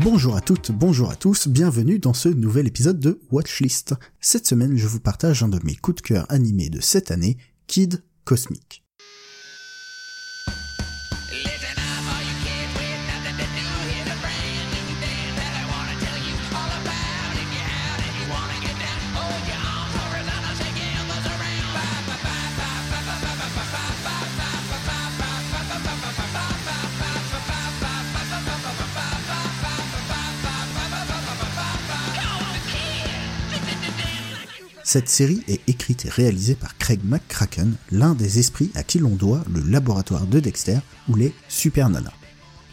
Bonjour à toutes, bonjour à tous, bienvenue dans ce nouvel épisode de Watchlist. Cette semaine, je vous partage un de mes coups de cœur animés de cette année, Kid Cosmic. Cette série est écrite et réalisée par Craig McCracken, l'un des esprits à qui l'on doit le laboratoire de Dexter ou les Super Nanas.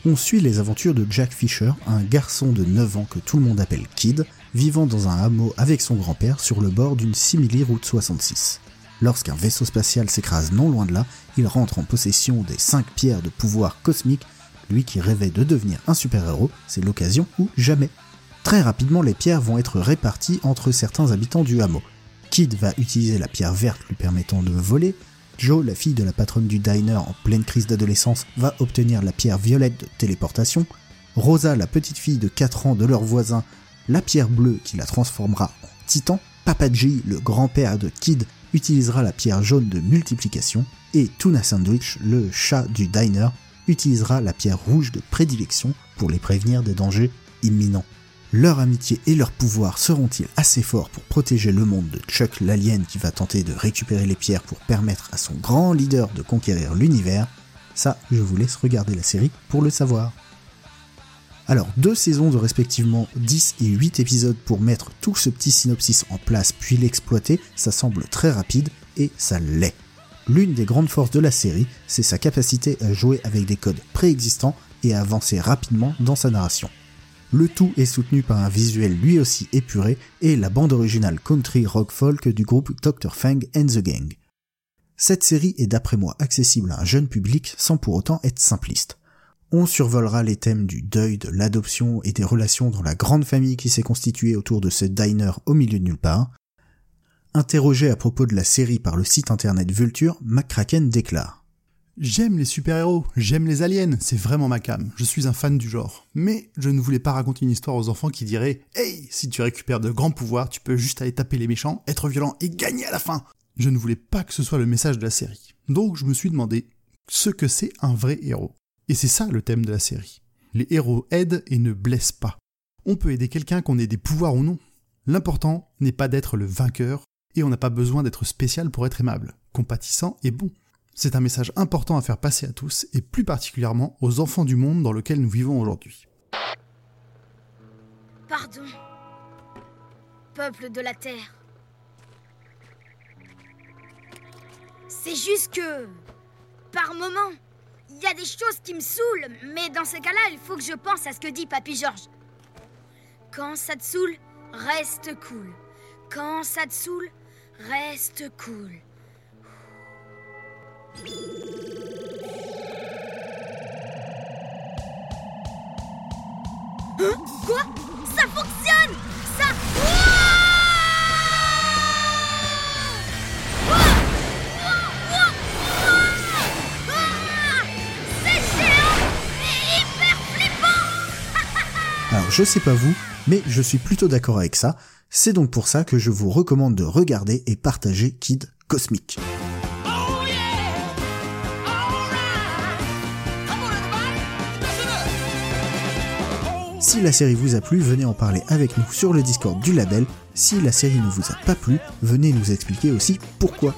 On suit les aventures de Jack Fisher, un garçon de 9 ans que tout le monde appelle Kid, vivant dans un hameau avec son grand-père sur le bord d'une simili route 66. Lorsqu'un vaisseau spatial s'écrase non loin de là, il rentre en possession des 5 pierres de pouvoir cosmique. Lui qui rêvait de devenir un super-héros, c'est l'occasion ou jamais. Très rapidement, les pierres vont être réparties entre certains habitants du hameau. Kid va utiliser la pierre verte lui permettant de voler. Joe, la fille de la patronne du diner en pleine crise d'adolescence, va obtenir la pierre violette de téléportation. Rosa, la petite fille de 4 ans de leur voisin, la pierre bleue qui la transformera en titan. Papa G, le grand-père de Kid, utilisera la pierre jaune de multiplication. Et Tuna Sandwich, le chat du diner, utilisera la pierre rouge de prédilection pour les prévenir des dangers imminents. Leur amitié et leur pouvoir seront-ils assez forts pour protéger le monde de Chuck l'alien qui va tenter de récupérer les pierres pour permettre à son grand leader de conquérir l'univers? Ça, je vous laisse regarder la série pour le savoir. Alors, deux saisons de respectivement 10 et 8 épisodes pour mettre tout ce petit synopsis en place puis l'exploiter, ça semble très rapide et ça l'est. L'une des grandes forces de la série, c'est sa capacité à jouer avec des codes préexistants et à avancer rapidement dans sa narration. Le tout est soutenu par un visuel lui aussi épuré et la bande originale country rock folk du groupe Dr. Fang and the Gang. Cette série est d'après moi accessible à un jeune public sans pour autant être simpliste. On survolera les thèmes du deuil, de l'adoption et des relations dans la grande famille qui s'est constituée autour de ce diner au milieu de nulle part. Interrogé à propos de la série par le site internet Vulture, McCracken déclare J'aime les super-héros, j'aime les aliens, c'est vraiment ma cam, je suis un fan du genre. Mais je ne voulais pas raconter une histoire aux enfants qui dirait Hey, si tu récupères de grands pouvoirs, tu peux juste aller taper les méchants, être violent et gagner à la fin Je ne voulais pas que ce soit le message de la série. Donc je me suis demandé ce que c'est un vrai héros. Et c'est ça le thème de la série. Les héros aident et ne blessent pas. On peut aider quelqu'un qu'on ait des pouvoirs ou non. L'important n'est pas d'être le vainqueur, et on n'a pas besoin d'être spécial pour être aimable, compatissant et bon. C'est un message important à faire passer à tous, et plus particulièrement aux enfants du monde dans lequel nous vivons aujourd'hui. Pardon, peuple de la Terre. C'est juste que, par moment, il y a des choses qui me saoulent, mais dans ce cas-là, il faut que je pense à ce que dit Papy Georges. Quand ça te saoule, reste cool. Quand ça te saoule, reste cool. Quoi? Ça fonctionne Ça... Alors je sais pas vous, mais je suis plutôt d'accord avec ça. C'est donc pour ça que je vous recommande de regarder et partager Kid Cosmic. Si la série vous a plu, venez en parler avec nous sur le Discord du label. Si la série ne vous a pas plu, venez nous expliquer aussi pourquoi.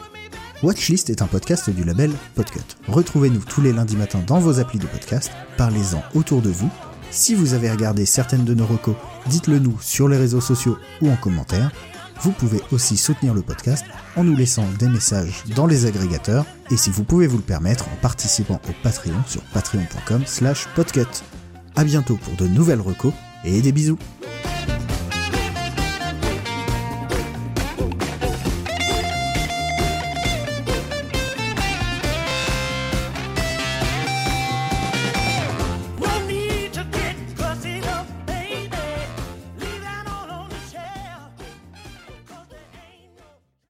Watchlist est un podcast du label Podcut. Retrouvez-nous tous les lundis matins dans vos applis de podcast, parlez-en autour de vous. Si vous avez regardé certaines de nos recos, dites-le nous sur les réseaux sociaux ou en commentaire. Vous pouvez aussi soutenir le podcast en nous laissant des messages dans les agrégateurs et si vous pouvez vous le permettre en participant au Patreon sur patreon.com slash podcut. A bientôt pour de nouvelles recos et des bisous